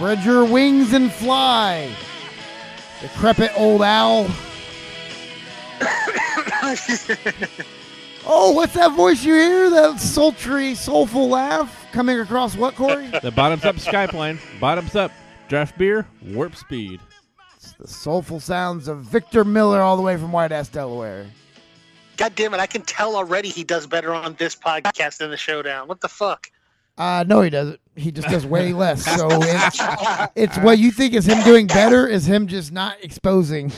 Spread your wings and fly. Decrepit old owl. Oh, what's that voice you hear? That sultry, soulful laugh coming across what, Corey? The bottoms up Skype Bottoms up. Draft beer, warp speed. It's the soulful sounds of Victor Miller all the way from White Ass, Delaware. God damn it! I can tell already he does better on this podcast than the Showdown. What the fuck? Uh, no, he doesn't. He just does way less. So it's, it's what you think is him doing better is him just not exposing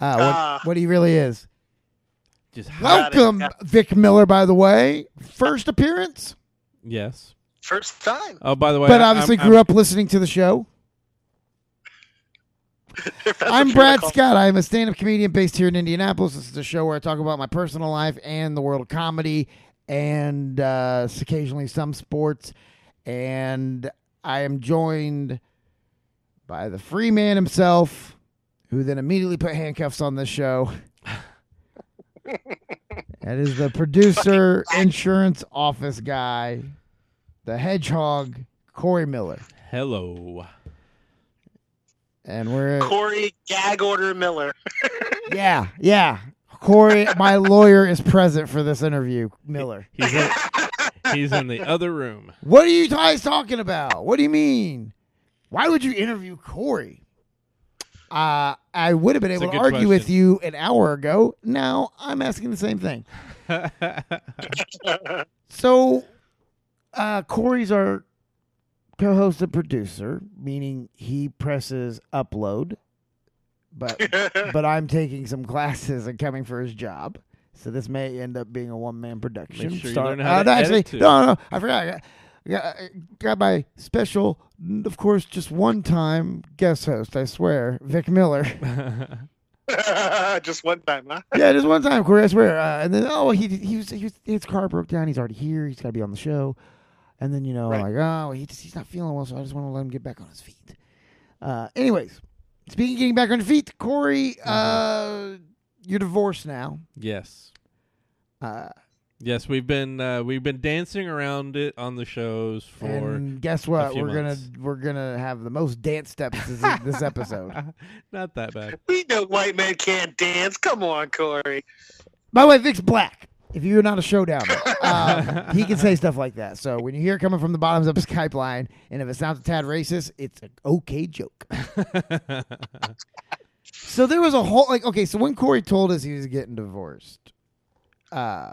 uh, what, Ah. what he really is. Just Got it. Welcome, Vic Miller, by the way. First appearance, yes. First time. Oh, by the way, but I- obviously I'm- grew I'm- up listening to the show. If that's what I'm Brad Scott. I'm a stand up comedian based here in Indianapolis. This is a show where I talk about my personal life and the world of comedy and uh, occasionally some sports. And I am joined by the free man himself, who then immediately put handcuffs on this show. that is the producer, insurance office guy, the hedgehog, Corey Miller. Hello. And we're Corey Gag Order Miller. Yeah, yeah. Corey, my lawyer is present for this interview. Miller, He's in, he's in the other room. what are you guys talking about? What do you mean? Why would you interview Corey? Uh, I would have been It's able to good argue with you an hour ago. Now I'm asking the same thing. So, uh, Corey's our co-host and producer, meaning he presses upload, but but I'm taking some classes and coming for his job. So this may end up being a one-man production. Make sure you learn how uh, to no, edit, actually, too. no, no, I forgot. I got, got, got my special, of course, just one-time guest host. I swear, Vic Miller. Just one time, huh? yeah, just one time, Corey. I swear. Uh, and then oh, he he was, he was his car broke down. He's already here. He's got to be on the show. And then you know, Right. like oh, he just, he's not feeling well, so I just want to let him get back on his feet. Uh, anyways, speaking of getting back on your feet, Corey, uh, you're divorced now. yes. Uh, Yes, we've been uh, we've been dancing around it on the shows for and guess what? few We're gonna we're gonna have the most dance steps this, this episode. not that bad. We know white men can't dance. Come on, Corey. By the way, Vic's black. If you're not a showdown, um, he can say stuff like that. So when you hear it coming from the bottoms of his Skype line, and if it sounds a tad racist, it's an okay joke. so there was a whole like okay. So when Corey told us he was getting divorced, uh,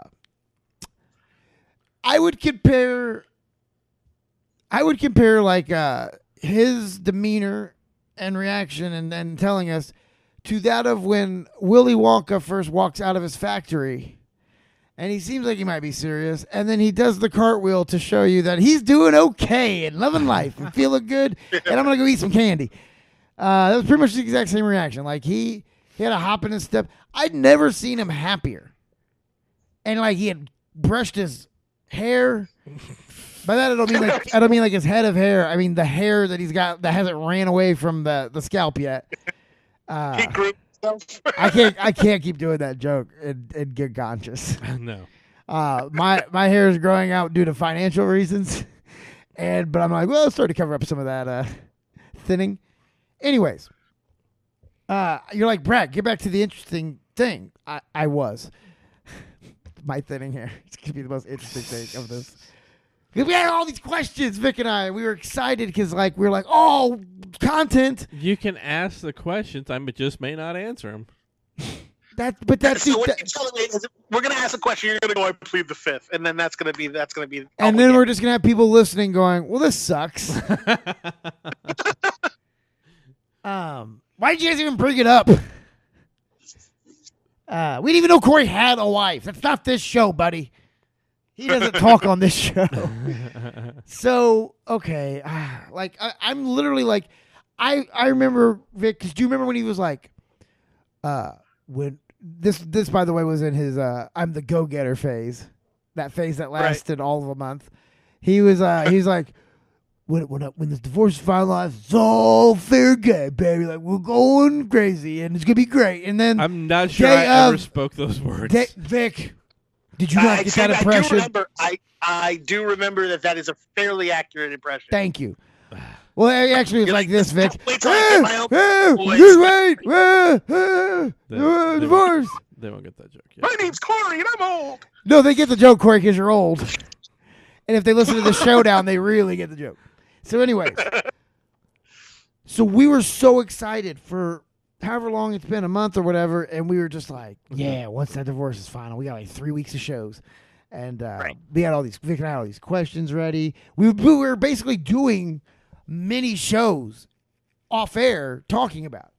I would compare. I would compare like uh, his demeanor and reaction, and then telling us to that of when Willy Wonka first walks out of his factory. And he seems like he might be serious. And then he does the cartwheel to show you that he's doing okay and loving life and feeling good. And I'm going to go eat some candy. Uh, that was pretty much the exact same reaction. Like he, he had a hop in his step. I'd never seen him happier. And like he had brushed his hair. By that I don't mean like I don't mean like his head of hair. I mean the hair that he's got that hasn't ran away from the, the scalp yet. Uh, He grew himself. I can't I can't keep doing that joke and, and get conscious. no. Uh, my my hair is growing out due to financial reasons, and but I'm like, well, let's start to cover up some of that uh, thinning. Anyways, uh, you're like Brad. Get back to the interesting thing. I I was my thinning hair. It's gonna be the most interesting thing of this. 'Cause We had all these questions, Vic and I. We were excited because like we were like, oh, content. You can ask the questions. I just may not answer them. That but that's so the, what that- you're telling me is we're gonna ask a question. You're gonna go. I plead the fifth, and then that's gonna be that's gonna be. and then get. we're just gonna have people listening, going, "Well, this sucks." um, why did you guys even bring it up? Uh, we didn't even know Corey had a wife. That's not this show, buddy. He doesn't talk on this show. so okay, like I, I'm literally like, I I remember Vic. Cause do you remember when he was like, uh, when this this by the way was in his uh, I'm the go getter phase, that phase that Right. lasted all of a month. He was uh, he's like. When when when this divorce is finalized, it's all fair game, baby. Like we're going crazy, and it's gonna be great. And then I'm not sure Day I ever spoke those words. Vic, Vic, did you not I, get see, that I do impression? remember. I I do remember that that is a fairly accurate impression. Thank you. Well, actually it's like this, Vic. Wait till I get my own Ah. Just wait. Ah, ah, They- ah, they- divorce. They won't get that joke. yet. My name's Corey, and I'm old. No, they get the joke, Corey, because you're old. And if they listen to the showdown, they really get the joke. So, anyways, so we were so excited for however long it's been, a month or whatever, and we were just like, yeah, once that divorce is final, we got like three weeks of shows. And uh, Right. we had all these, Vic and I had all these questions ready. We, we were basically doing mini shows off air talking about. it.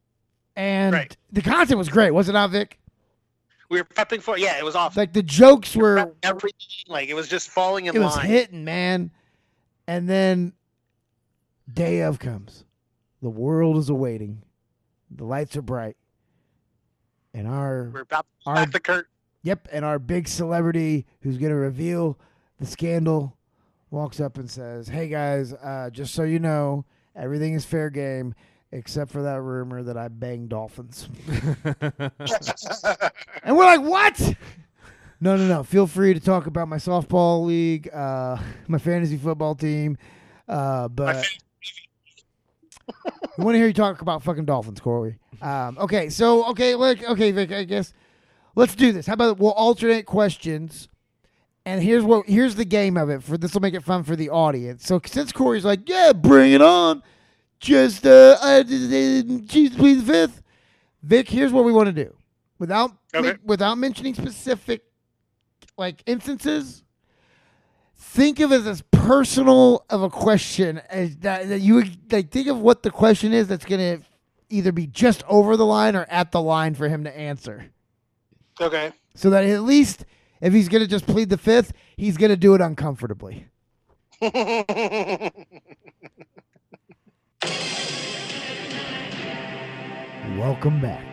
And Right. the content was great, was it not, Vic? We were prepping for yeah, it was awesome. Like the jokes were Everything like it was just falling in it was hitting, man. And then day of comes. The world is awaiting. The lights are bright. And our We're about to Our- the curtain. yep, and our big celebrity who's gonna reveal the scandal walks up and says, Hey guys, uh, just so you know, everything is fair game except for that rumor that I banged dolphins. And we're like, what? No, no, no. Feel free to talk about my softball league, uh, my fantasy football team. Uh, but we want to hear you talk about fucking Dolphins, Corey. Um, okay, so okay, look, okay, Vic. I guess let's do this. How about we'll alternate questions, and here's what here's the game of it. For this will make it fun for the audience. So since Corey's like, yeah, bring it on. Just uh, to plead the fifth. Vic, here's what we want to do, without Okay. without mentioning specific like instances. Think of it as personal of a question as that, that you would like. Think of what the question is that's going to either be just over the line or at the line for him to answer, okay. so that at least if he's going to just plead the fifth, he's going to do it uncomfortably. Welcome back.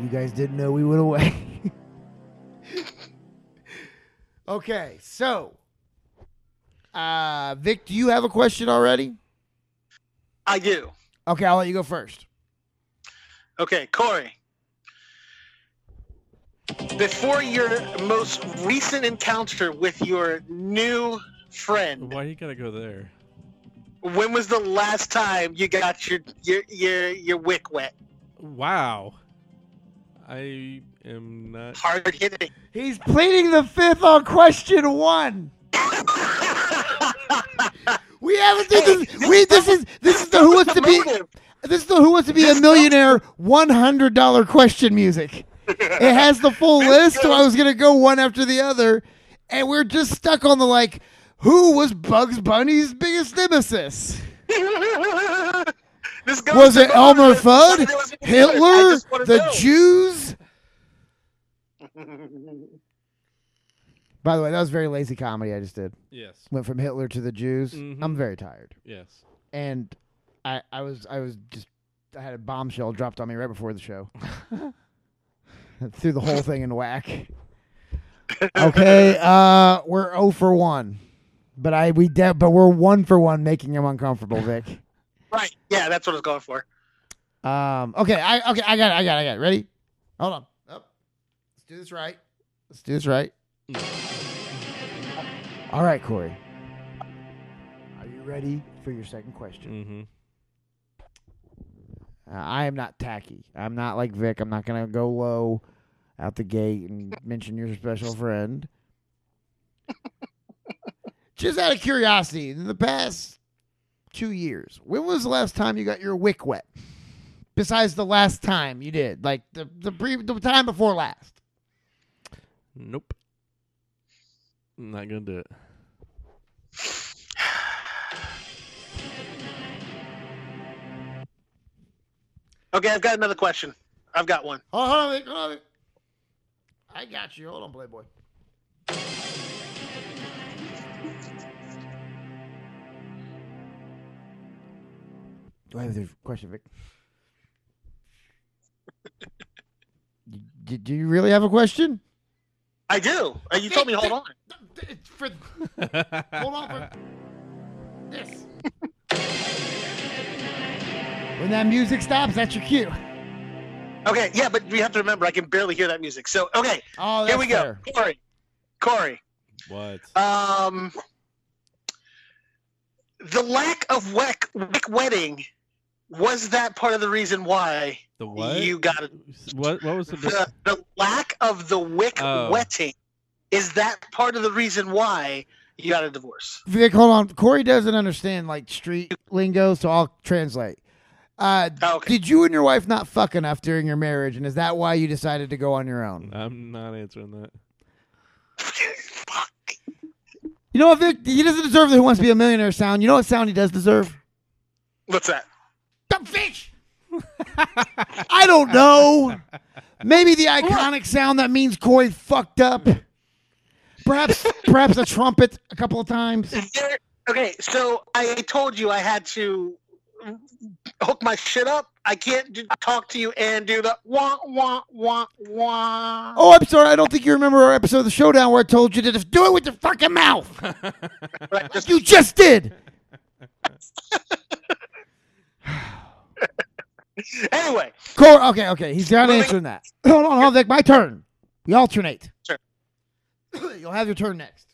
You guys didn't know we went away. okay, so uh Vic, do you have a question already? I do. Okay, I'll let you go first. Okay, Corey. Before your most recent encounter with your new friend, Why you gotta go there? when was the last time you got your your your, your wick wet? Wow. I am not. Hard hitting. He's pleading the fifth on question one. We haven't did this. We this is this is the who wants to be this is the who wants to be a millionaire one hundred dollar question music. It has the full list, so I was gonna go one after the other, and we're just stuck on the like, who was Bugs Bunny's biggest nemesis? This goes Was to it Elmer Elmer Fudd, was Hitler, the know. Jews? By the way, that was very lazy comedy I just did. Yes. Went from Hitler to the Jews. Mhm. I'm very tired, Yes. and I I was I was just I had a bombshell dropped on me right before the show. Threw the whole thing in whack. Okay, uh, we're 0 for one, but I we de- but we're one for one making him uncomfortable, Vic. Right. Yeah, that's what I was going for. Um. Okay. I. Okay. I got it. I got it. I got it. Ready? Hold on. Up. Let's do this right. Let's do this right. All right, Corey. Are you ready for your second question? Mm-hmm. Uh, I am not tacky. I'm not like Vic. I'm not gonna go low out the gate and mention your special friend. Just out of curiosity, in the past two years, when was the last time you got your wick wet? Besides the last time you did, like the the, pre- the time before last. Nope. I'm not gonna do it. Okay, I've got another question. I've got one. Hold on, hold on, Vic, hold on. Vic. I got you. Hold on, Playboy. Do I have a question, Vic? D- d- do you really have a question? I do. Uh, you told me hold on. It's for, hold on for this. when that music stops, that's your cue. Okay, yeah, but we have to remember I can barely hear that music. So okay, Oh, that's here we fair. go. Corey. Corey. what? Um the lack of wick, wick wedding was that part of the reason why The what? you got it? What? What was the? The, the lack of the wick Oh. wetting is that part of the reason why you got a divorce? Vic, hold on. Corey doesn't understand like street lingo, so I'll translate. Uh, Oh, okay. Did you and your wife not fuck enough during your marriage, and is that why you decided to go on your own? I'm not answering that. Fuck. You know what, Vic? He doesn't deserve the Who Wants to Be a Millionaire sound. You know what sound he does deserve? What's that? I don't know. Maybe the iconic sound that means Corey fucked up. Perhaps, perhaps a trumpet a couple of times. There- okay, so I told you I had to hook my shit up. I can't do, talk to you and do the wah wah wah wah. Oh, I'm sorry. I don't think you remember our episode of the Showdown where I told you to just do it with your fucking mouth. You just did. anyway, Corey, okay, okay. He's not answering that. Hold on, hold on, Vic. My turn. We alternate. Sure. You'll have your turn next.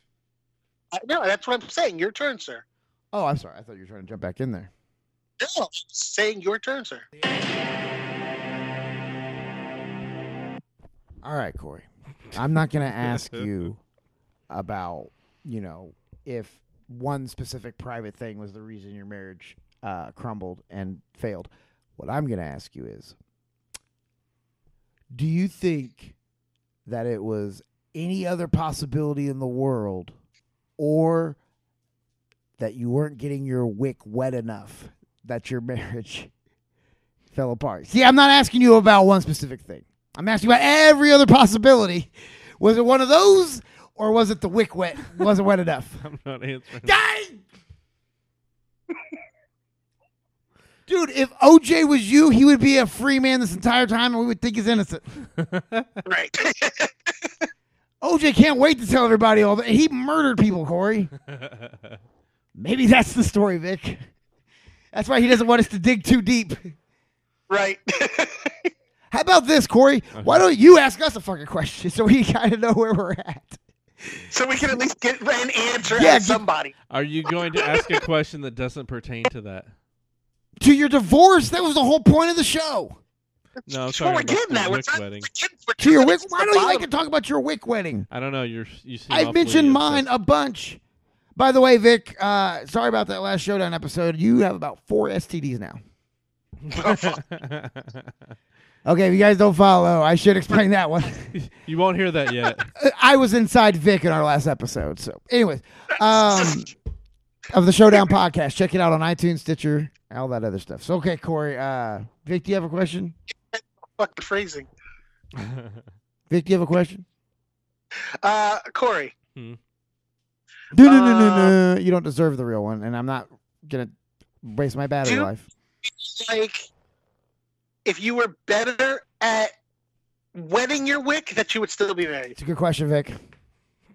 I- no, that's what I'm saying. Your turn, sir. Oh, I'm sorry. I thought you were trying to jump back in there. No, saying your turn, sir. All right, Corey. I'm not going to ask you about, you know, if one specific private thing was the reason your marriage uh, crumbled and failed. What I'm going to ask you is do you think that it was any other possibility in the world or that you weren't getting your wick wet enough that your marriage fell apart? See, I'm not asking you about one specific thing. I'm asking about every other possibility. Was it one of those, or was it the wick wet? Wasn't wet enough? I'm not answering. Dang! Dude, if OJ was you, he would be a free man this entire time, and we would think he's innocent. Right. OJ can't wait to tell everybody all that he murdered people. Corey, maybe that's the story, Vic. That's why he doesn't want us to dig too deep. right. How about this, Corey? Why don't you ask us a fucking question so we kind of know where we're at? so we can at least get an answer Yeah, out somebody. Are you going to ask a question that doesn't pertain to that? To your divorce? That was the whole point of the show. No, I'm That's what talking we're getting getting at. We're wick wedding. we're getting- we're To your wick. Why don't you like to talk about your wick wedding? I don't know. You're you seem I've awfully mentioned mine a bunch. By the way, Vic, uh, sorry about that last showdown episode. You have about four STDs now. Okay, if you guys don't follow, I should explain that one. you won't hear that yet. I was inside Vic in our last episode. So, anyways, um, of the Showdown podcast, check it out on iTunes, Stitcher, all that other stuff. So, okay, Corey, uh, Vic, do you have a question? Fucking phrasing. Vic, do you have a question? Uh, Corey. No, no, no, no, Uh, no. You don't deserve the real one, and I'm not gonna waste my battery Do- life. like if you were better at wetting your wick that you would still be married It's a good question, Vic.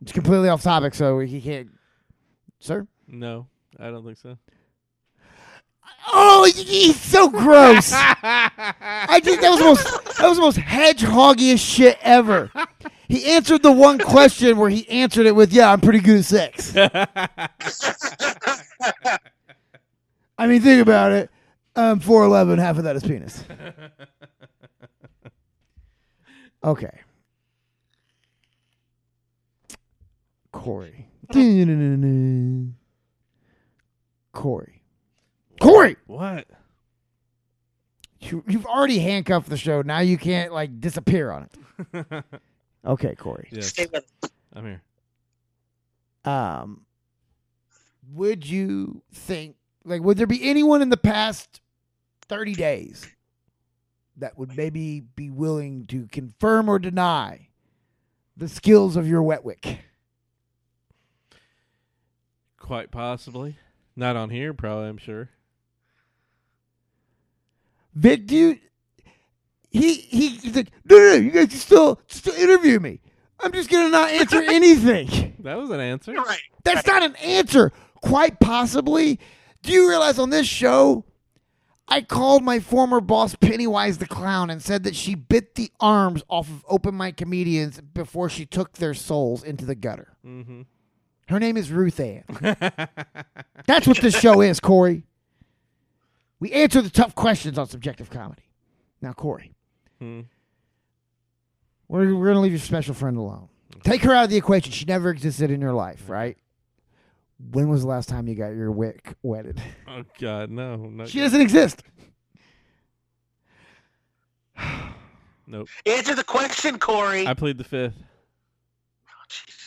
It's completely off topic, so he can't. Sir? no, I don't think so. Oh, he's so gross. I just that was the most that was the most hedgehoggiest shit ever. He answered the one question where he answered it with, "Yeah, I'm pretty good at sex." I mean, think about it. Um, I'm 4'11", half of that is penis. Okay. Corey. Corey. Corey! what? You, you've already handcuffed the show. Now you can't, like, disappear on it. Okay, Corey. Yes, Stay with it. I'm here. Um, would you think, like, would there be anyone in the past 30 days that would maybe be willing to confirm or deny the skills of your wet wick? Quite possibly. Not on here, probably. I'm sure. Vic, do you, he, he, he's like, no, no, no, you guys can still, still interview me. I'm just going to not answer anything. That was an answer. You're right. That's not an answer. Quite possibly. Do you realize on this show, I called my former boss Pennywise the Clown and said that she bit the arms off of open mic comedians before she took their souls into the gutter. Mm-hmm. Her name is Ruth Ann. That's what this show is, Corey. We answer the tough questions on subjective comedy. Now, Corey, Hmm. we're, we're going to leave your special friend alone. Take her out of the equation. She never existed in your life, right? When was the last time you got your wick wetted? Oh God, no, not She doesn't exist. nope. Answer the question, Corey. I plead the fifth. Oh, Jesus.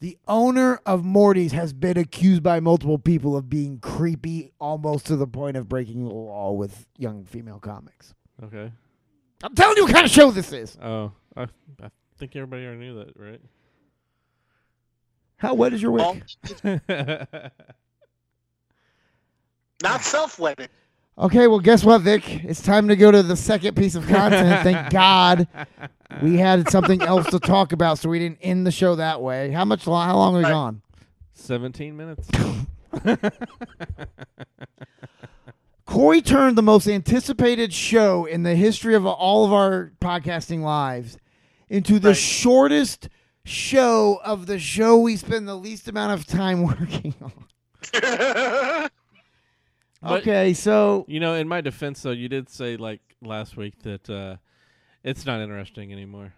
The owner of Morty's has been accused by multiple people of being creepy almost to the point of breaking the law with young female comics. Okay. I'm telling you what kind of show this is. Oh, I, I think everybody already knew that, right? How wet is your wick? Not self-wedded. Okay, well, guess what, Vic? It's time to go to the second piece of content. Thank God we had something else to talk about, so we didn't end the show that way. How much? lo- How long are we Right. gone? Seventeen minutes. Corey turned the most anticipated show in the history of all of our podcasting lives into the Right. shortest show of the show we spend the least amount of time working on. But- okay, so You know, in my defense, though, you did say like last week that uh, it's not interesting anymore.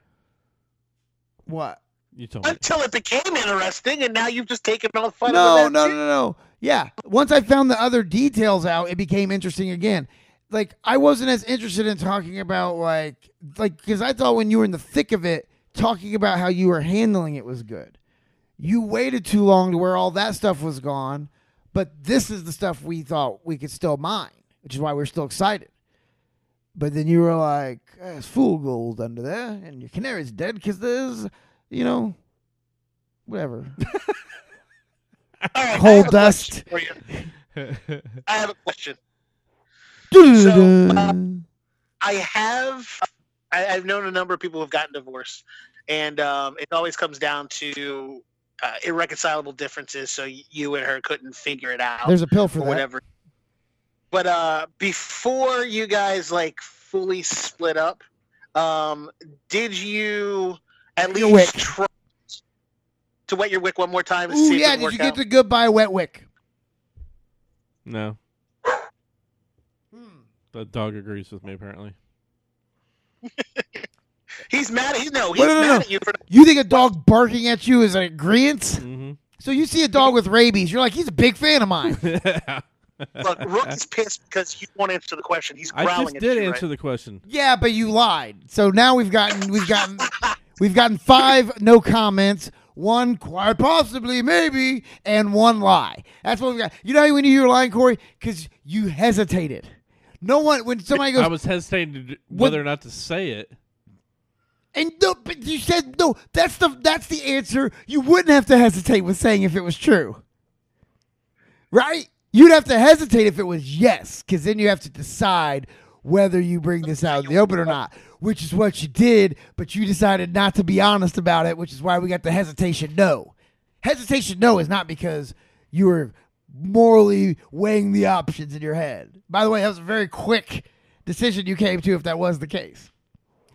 what? You told me. Until it became interesting, and now you've just taken all the fun No, out no, of no, that no, no. Yeah. Once I found the other details out, it became interesting again. Like I wasn't as interested in talking about like like because I thought when you were in the thick of it, talking about how you were handling it was good. You waited too long to where all that stuff was gone, but this is the stuff we thought we could still mine, which is why we're still excited. But then you were like, "There's fool gold under there, and your canary's dead because there's, you know, whatever, All right, I coal dust." question for you. I have a question. Dun-dun-dun. I have. I, I've known a number of people who've gotten divorced, and um, it always comes down to uh, irreconcilable differences. So you and her couldn't figure it out, There's a pill for or that. whatever. But uh, before you guys like fully split up, um, did you at Your wick. least try to wet your wick one more time and Ooh, see yeah. it Did you get out? the goodbye wet wick? no, the dog agrees with me apparently. He's mad. He's no. He's Wait, no, no, mad no. at you for. You think a dog barking at you is an agreement? hmm So you see a dog with rabies, you're like, he's a big fan of mine. Look, Rook's pissed because you won't answer the question. He's I growling just at did you. Did answer right? the question. yeah, but you lied. So now we've gotten we've gotten we've gotten five no comments, one quite possibly, maybe, and one lie. That's what we got. You know how when you hear lying, Corey, because you hesitated. No one when somebody goes I was hesitating to d- What- whether or not to say it. You said no. That's the that's the answer. You wouldn't have to hesitate with saying if it was true, right? You'd have to hesitate if it was yes, because then you have to decide whether you bring this out in the open or not. Which is what you did, but you decided not to be honest about it, which is why we got the hesitation no. Hesitation no is not because you were morally weighing the options in your head. By the way, that was a very quick decision you came to if that was the case.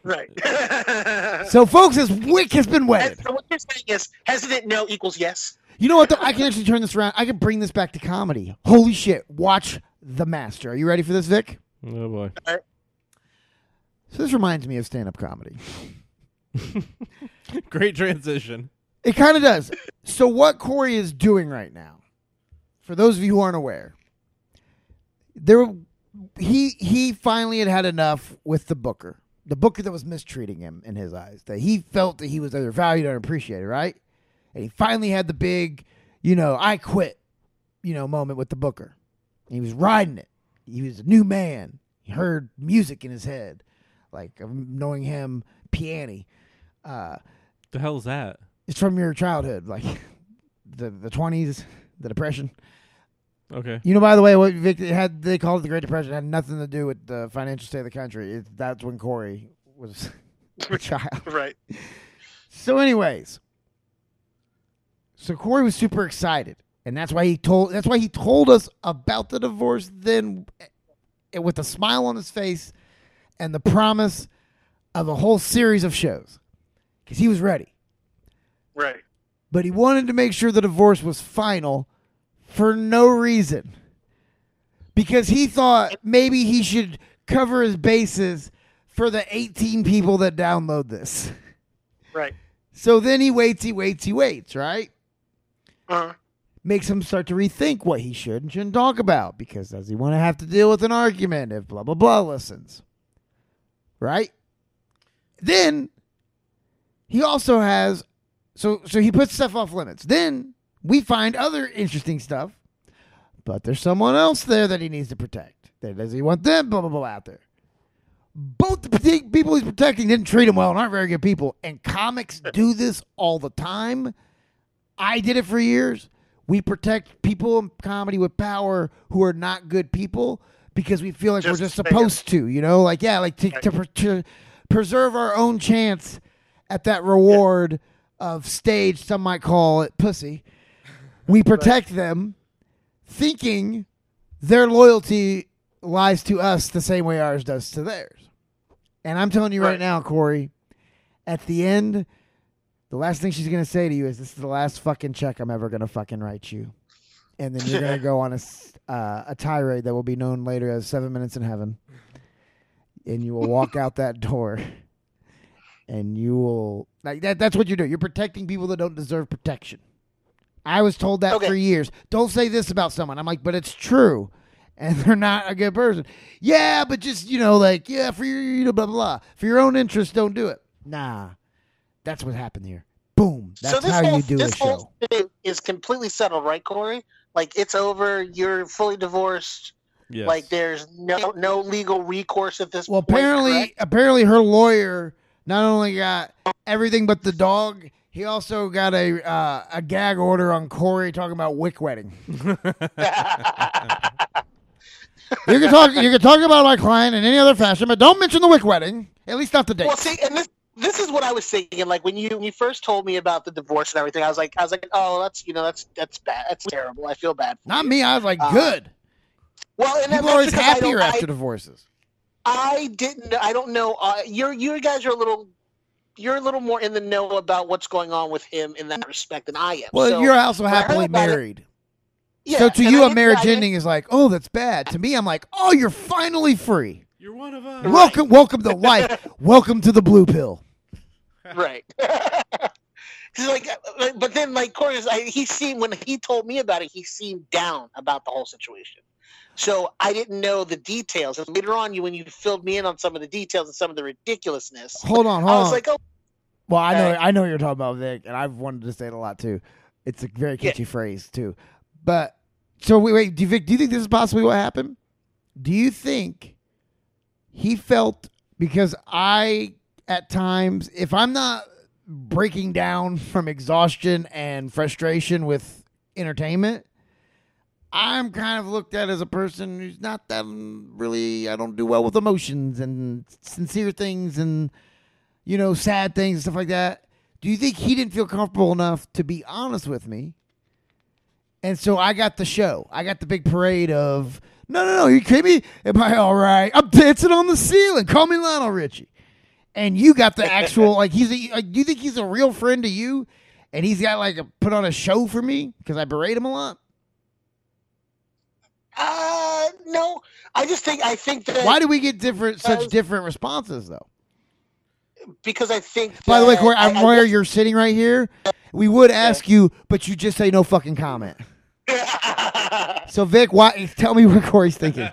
Right. So, folks, his wick has been wetted. so what you're saying is hesitant no equals yes. You know what? Though? I can actually turn this around. I can bring this back to comedy. Holy shit! Watch The Master. Are you ready for this, Vic? Oh boy. So this reminds me of stand-up comedy. Great transition. It kind of does. So what Corey is doing right now, for those of you who aren't aware, there he he finally had had enough with the Booker, the Booker that was mistreating him in his eyes. That he felt that he was either valued or appreciated, right? And he finally had the big, you know, I quit, you know, moment with the Booker. He was riding it. He was a new man. He heard music in his head, like knowing him, piano. Uh, The hell's that? it's from your childhood, like the the twenties, the depression. Okay. You know, by the way, what Vic had they called it the Great Depression it had nothing to do with the financial state of the country. It, that's when Corey was a child. Right. So, anyways, so Corey was super excited, and that's why he told that's why he told us about the divorce. Then, eh, with a smile on his face and the promise of a whole series of shows, because he was ready. Right. but he wanted to make sure the divorce was final for no reason. Because he thought maybe he should cover his bases for the 18 people that download this. Right. So then he waits, he waits, he waits, right? Uh-huh. Makes him start to rethink what he should and shouldn't talk about because does he want to have to deal with an argument if blah, blah, blah listens? Right? Then he also has so so he puts stuff off limits. Then we find other interesting stuff, but there's someone else there that he needs to protect. That does he want them blah blah blah out there? Both the people he's protecting didn't treat him well and aren't very good people. And comics do this all the time. I did it for years. We protect people in comedy with power who are not good people because we feel like Just we're just supposed to, you know, like yeah, like to to, to preserve our own chance at that reward of stage. Some might call it pussy. We protect them, thinking their loyalty lies to us the same way ours does to theirs. And I'm telling you right, Right. now, Corey, at the end, the last thing she's gonna say to you is, "This is the last fucking check I'm ever gonna fucking write you," and then you're gonna go on a uh, a tirade that will be known later as Seven Minutes in Heaven, and you will walk out that door, and you will like that. That's what you're doing. You're protecting people that don't deserve protection. I was told that Okay. for years. Don't say this about someone. I'm like, but it's true. And they're not a good person. Yeah, but just, you know, like, yeah, for your, you know, blah, blah, blah. For your own interest, don't do it. Nah. That's what happened here. Boom. That's so this how whole, you do a this show. whole thing is completely settled, right, Corey? Like it's over. You're fully divorced. Yes. Like there's no no legal recourse at this Well, point. apparently, correct? apparently, her lawyer not only got everything but the dog, he also got a uh, a gag order on Corey talking about wick wedding. You can talk, you can talk about my client in any other fashion, but don't mention the wick wedding. At least not the date. Well, see, and this this is what I was thinking. Like when you when you first told me about the divorce and everything, I was like, I was like, oh, that's you know, that's that's bad. That's terrible. I feel bad. For not you. me. I was like, Uh, good. Well, and People are always happier don't- I- after divorces. I didn't. I don't know. Uh, you're you guys are a little. You're a little more in the know about what's going on with him in that respect than I am. Well, So, you're also when I heard happily about it- married. yeah, so to you, I a didn't- marriage I didn't- ending is like, oh, that's bad. To me, I'm like, oh, you're finally free. You're one of us. Right. Welcome, welcome to life. welcome to the blue pill. right. 'Cause, like, uh, but then like Corey, was- he seemed when he told me about it, he seemed down about the whole situation. So I didn't know the details. And later on, you when you filled me in on some of the details and some of the ridiculousness, Hold on, hold I was on. like, oh, well, I know. I know what you're talking about, Vic, and I've wanted to say it a lot too. It's a very catchy phrase too. But so wait, wait, do you, Vic, do you think this is possibly what happened? Do you think he felt because I at times, if I'm not breaking down from exhaustion and frustration with entertainment, I'm kind of looked at as a person who's not that really. I don't do well with emotions and sincere things and you know sad things and stuff like that. Do you think he didn't feel comfortable enough to be honest with me? And so I got the show. I got the big parade of no, no, no. You kidding me? Am I all right? I'm dancing on the ceiling. Call me Lionel Richie. And you got the actual like he's a. Like, do you think he's a real friend to you? And he's got like a put on a show for me because I berate him a lot. Uh, no. I just think I think that Why do we get different such different responses though? because I think. By the way, Corey, I- I'm I where guess- you're sitting right here. We would ask you, but you just say no fucking comment. So Vic, why? Tell me what Corey's thinking.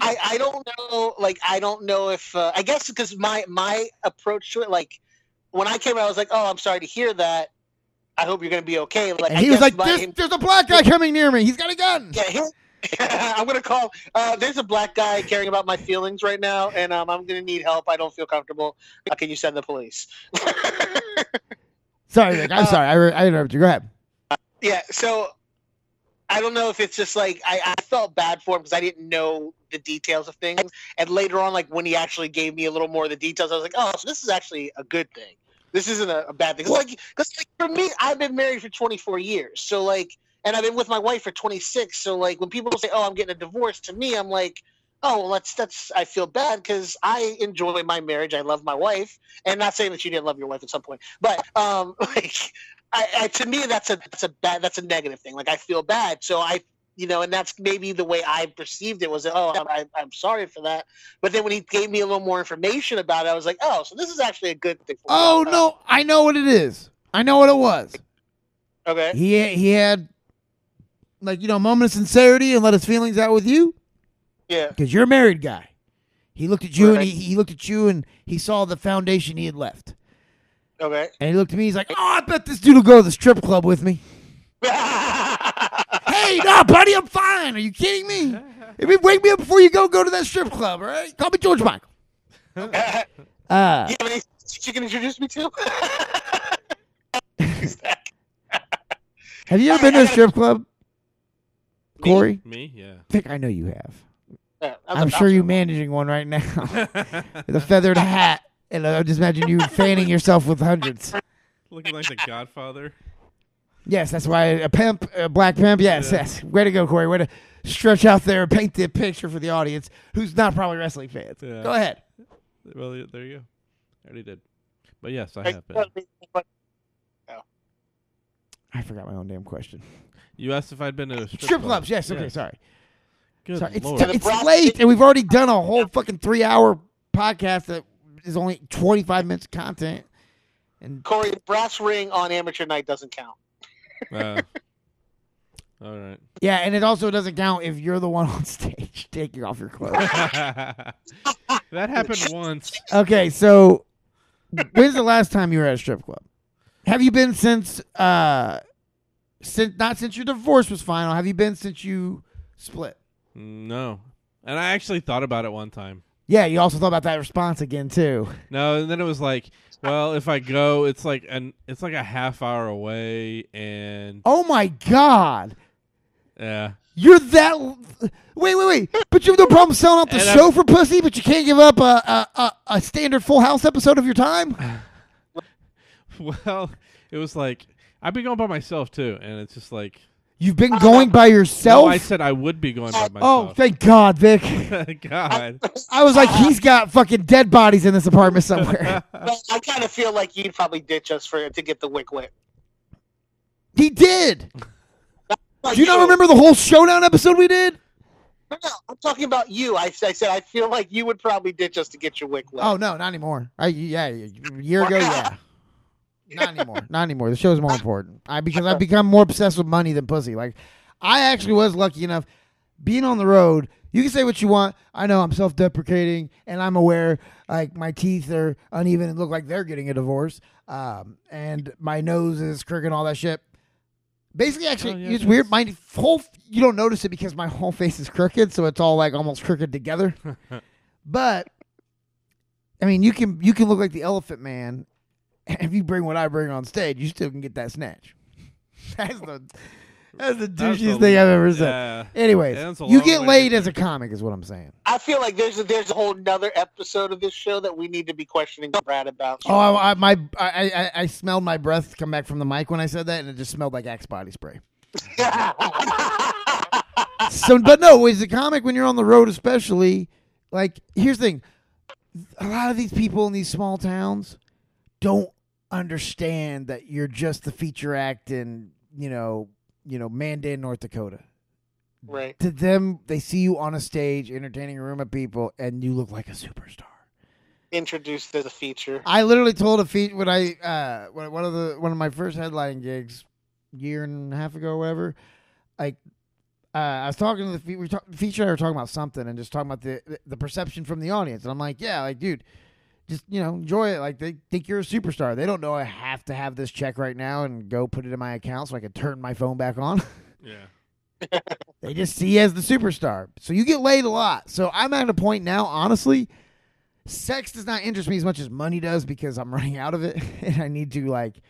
I, I don't know like I don't know if uh, I guess because my my approach to it like when I came out I was like oh I'm sorry to hear that I hope you're gonna be okay like And he was like, my- "There's, there's a black guy coming near me. He's got a gun." yeah I'm gonna call uh, there's a black guy caring about my feelings right now and um, I'm gonna need help I don't feel comfortable uh, can you send the police Sorry, Vic. I'm Uh, sorry. I, re- I interrupted you. Go ahead. yeah so I don't know if it's just like I, I felt bad for him because I didn't know the details of things and later on like when he actually gave me a little more of the details I was like oh so this is actually a good thing this isn't a, a bad thing. 'Cause, like, cause like for me, I've been married for 24 years, so like, and I've been with my wife for 26. So like, when people say, "Oh, I'm getting a divorce," to me, I'm like, "Oh, well, that's that's." I feel bad because I enjoy my marriage. I love my wife, and not saying that you didn't love your wife at some point, but um, like, I, I, to me, that's a that's a bad that's a negative thing. Like I feel bad, so I you know, and that's maybe the way I perceived it was, oh, I, I'm sorry for that. But then when he gave me a little more information about it, I was like, oh, so this is actually a good thing. oh no, I know what it is. I know what it was. Okay. He he had like you know a moment of sincerity and let his feelings out with you. Yeah. Because you're a married guy. He looked at you right. and he, he looked at you and he saw the foundation he had left. Okay. And he looked at me. He's like, "Oh, I bet this dude will go to the strip club with me." hey, no, buddy, I'm fine. Are you kidding me? If you wake me up before you go, go to that strip club. All right, call me George Michael. uh, you have any you can introduce me to? have you ever been to a strip club, Corey? Me, yeah. I think I know you have. Yeah, I'm sure you're managing one right now with a feathered hat, and I just imagine you fanning yourself with hundreds. Looking like the Godfather. Yes, that's why a pimp, a black pimp. Yes, yeah. yes. Way to go, Corey. Way to stretch out there and paint the picture for the audience who's not probably wrestling fans. Yeah. Go ahead. Well, there you go. I already did. But yes, I have been. I forgot my own damn question. You asked if I'd been to strip, strip club. clubs. Yes. Okay. Yes. Sorry. Good sorry. It's, Lord. T- it's late, and we've already done a whole fucking three-hour podcast that is only twenty-five minutes of content. And Corey, brass ring on amateur night doesn't count. Uh, all right. Yeah, and it also doesn't count if you're the one on stage taking off your clothes. that happened once. Okay, so when's the last time you were at a strip club? Have you been since uh since not since your divorce was final? Have you been since you split? No. And I actually thought about it one time. Yeah, you also thought about that response again too. No, and then it was like, well, if I go, it's like an it's like a half hour away, and oh my god, yeah, you're that. Wait, wait, wait! But you have no problem selling out the and show I'm, for pussy, but you can't give up a, a a, a standard Full House episode of your time. well, it was like I've been going by myself too, and it's just like You've been going by yourself? No, I said I would be going by oh, myself. Oh, thank God, Vic. God. I was like, he's got fucking dead bodies in this apartment somewhere. I kind of feel like you'd probably ditch us for to get the wick wet. He did. Do you, you, not remember the whole showdown episode we did? No, no, I'm talking about you. I, I, said I feel like you would probably ditch us to get your wick wet. Oh no, not anymore. I, yeah, a year ago, yeah. Not anymore. Not anymore. The show's more important. I because I've become more obsessed with money than pussy. Like I actually was lucky enough being on the road. You can say what you want. I know I'm self-deprecating, and I'm aware like my teeth are uneven and look like they're getting a divorce, um, and my nose is crooked and all that shit. Basically, actually, oh, yeah, it's weird. My whole you don't notice it because my whole face is crooked, so it's all like almost crooked together. but I mean, you can you can look like the Elephant Man if you bring what I bring on stage, you still can get that snatch. that's the that's the douchiest thing I've ever said. Yeah. Anyways, yeah, you get laid as a comic, is what I'm saying. I feel like there's a, there's a whole another episode of this show that we need to be questioning Brad about. Oh, I, I my I, I, I smelled my breath come back from the mic when I said that, and it just smelled like Axe body spray. so, but no, as a comic, when you're on the road, especially, like here's the thing: a lot of these people in these small towns don't understand that you're just the feature act in you know you know Mandan, North Dakota. Right. To them, they see you on a stage entertaining a room of people, and you look like a superstar. Introduced as a feature. I literally told a feat when I uh one of the one of my first headline gigs, year and a half ago or whatever. Like uh, I was talking to the fe- we talk, feature. I were talking about something and just talking about the, the the perception from the audience, and I'm like, yeah, like dude just you know enjoy it. Like they think you're a superstar. They don't know i have to have this check right now and go put it in my account so i can turn my phone back on. Yeah. They just see you as the superstar. So you get laid a lot. So i'm at a point now honestly sex does not interest me as much as money does because i'm running out of it. And i need to like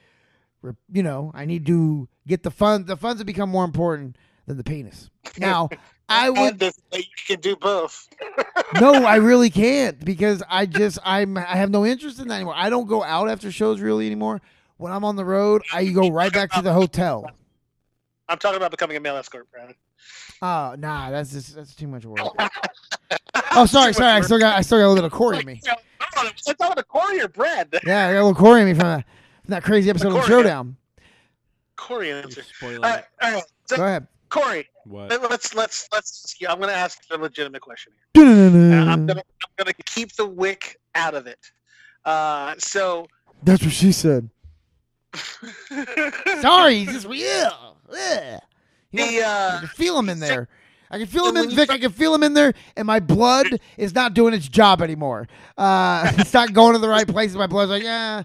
you know i need to get the fun the funds have become more important than the penis. Now I would. You can do both. no, I really can't because I just I'm I have no interest in that anymore. I don't go out after shows really anymore. When I'm on the road, I go right back to the hotel. I'm talking about becoming a male escort, Brad. Oh nah, that's just that's too much work. oh, sorry, sorry. I still got I still got a little Corey in me. I'm talking about Corey or Brad. Yeah, I got a little Corey in me from, that, from that crazy episode of Showdown. Corey You're answer. spoiling All it. right, all right. So, Go ahead. Corey, What? let- let's let's let's. I'm going to ask a legitimate question here. I'm gonna I'm gonna keep the wick out of it. Uh, so. That's what she said. Sorry, he's just real. Ugh. You know, The, uh, I can feel him in there. I can feel him in Vic. I can feel him in there, and my blood is not doing its job anymore. Uh, it's not going to the right places. My blood's like, yeah,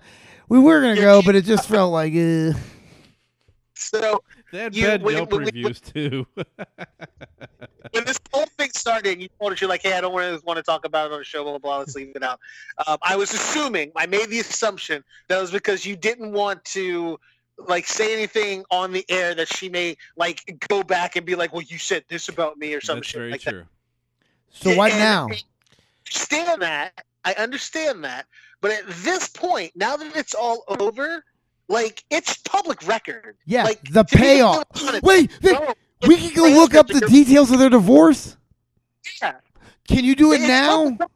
we were gonna go, but it just felt like, uh. so They had You- bad when- Yelp when we- reviews too. when this whole thing started, you told us you're like, "Hey, I don't really want to talk about it on the show." Blah blah blah. Let's leave it out. Um, I was assuming, I made the assumption that was because you didn't want to like say anything on the air that she may like go back and be like, "Well, you said this about me" or some That's shit very like that. true. So what And now? I understand that. I understand that. But at this point, now that it's all over, like it's public record. Yeah, like, the payoff. Wait, Vic, no, we can go look up the details of their divorce. Yeah. Can you do it It's now? public-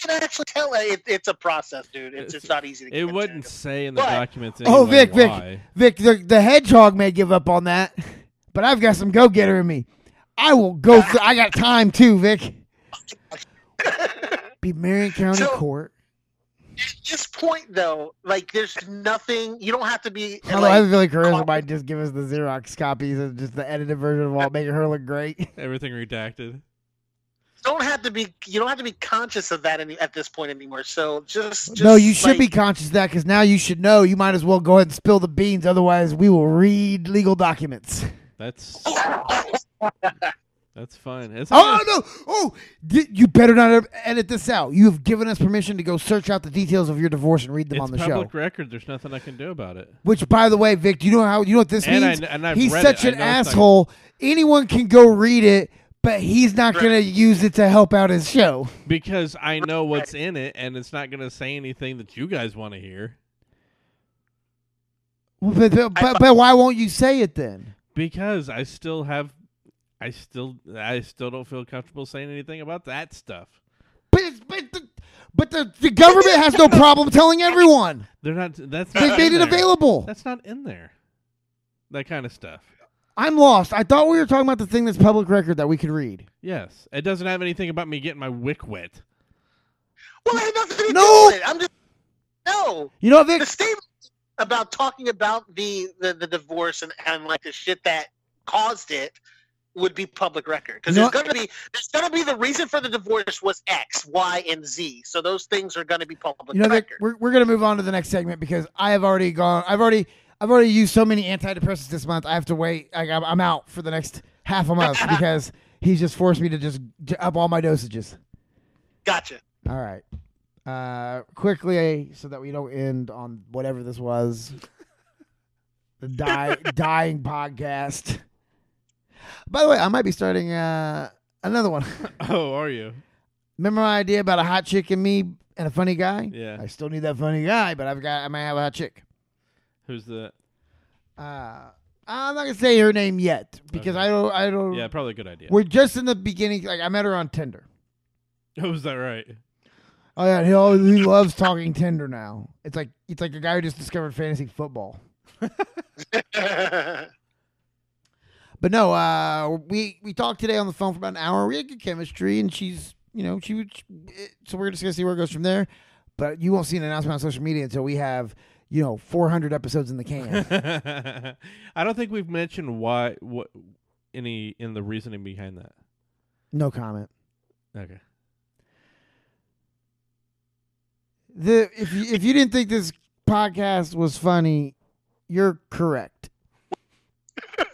can actually tell it, it's a process, dude. It's, it's not easy to It get wouldn't into. say in the But- documents. Oh, anyway Vic, Vic. why. Vic, the, the hedgehog may give up on that, but I've got some go getter in me. I will go. Th- I got time too, Vic. Be Marion County So- Court. At this point, though, like there's nothing. You don't have to be. Although I Like, feel like Carissa copy- might just give us the Xerox copies and just the edited version of all, making her look great. Everything redacted. don't have to be. You don't have to be conscious of that any, at this point anymore. So just. just no, you should like, be conscious of that because now you should know. You might as well go ahead and spill the beans. Otherwise, we will read legal documents. That's that's fine. It's Oh no! Oh, di- you better not edit this out. You have given us permission to go search out the details of your divorce and read them it's on the public show. record. There's nothing I can do about it. Which, by the way, Vic, do you know how you know what this And means? kn- and I've he's read such it. I an know it's not- asshole. Anyone can go read it, but he's not Right. going to use it to help out his show. Because I know what's in it, and it's not going to say anything that you guys want to hear. Well, But, but, but, but why won't you say it then? Because I still have, I still, I still don't feel comfortable saying anything about that stuff. But it's, but the, but the, the government has no problem telling everyone. They're not. That's not They made in it there. available. That's not in there. That kind of stuff. I'm lost. I thought we were talking about the thing that's public record that we could read. Yes, it doesn't have anything about me getting my wick wet. Well, I have nothing to No! do with it. I'm just no. You know, Vic, The statement about talking about the the, the divorce and, and like the shit that caused it would be public record because there's going to be there's going to be the reason for the divorce was X, Y, and Z. So those things are going to be public You know, record. we're we're gonna move on to the next segment because I have already gone. I've already I've already used so many antidepressants this month. I have to wait. I, I'm out for the next half a month because he's just forced me to just up all my dosages. Gotcha. All right. Uh, quickly, so that we don't end on whatever this was, the die, dying podcast. By the way, I might be starting uh, another one. Oh, are you? Remember my idea about a hot chick and me and a funny guy? Yeah. I still need that funny guy, but I've got I might have a hot chick. Who's the? Uh, I'm not gonna say her name yet because Okay. I don't. I don't. Yeah, probably a good idea. We're just in the beginning. Like I met her on Tinder. Oh, is that right? Oh yeah, he always, he loves talking Tinder now. It's like it's like a guy who just discovered fantasy football. But no, uh, we we talked today on the phone for about an hour. We had good chemistry, and she's you know she would. So we're just gonna see where it goes from there. But you won't see an announcement on social media until we have you know 400 episodes in the can. I don't think we've mentioned why what any in the reasoning behind that. no comment. Okay. The if you, if you didn't think this podcast was funny, you're correct.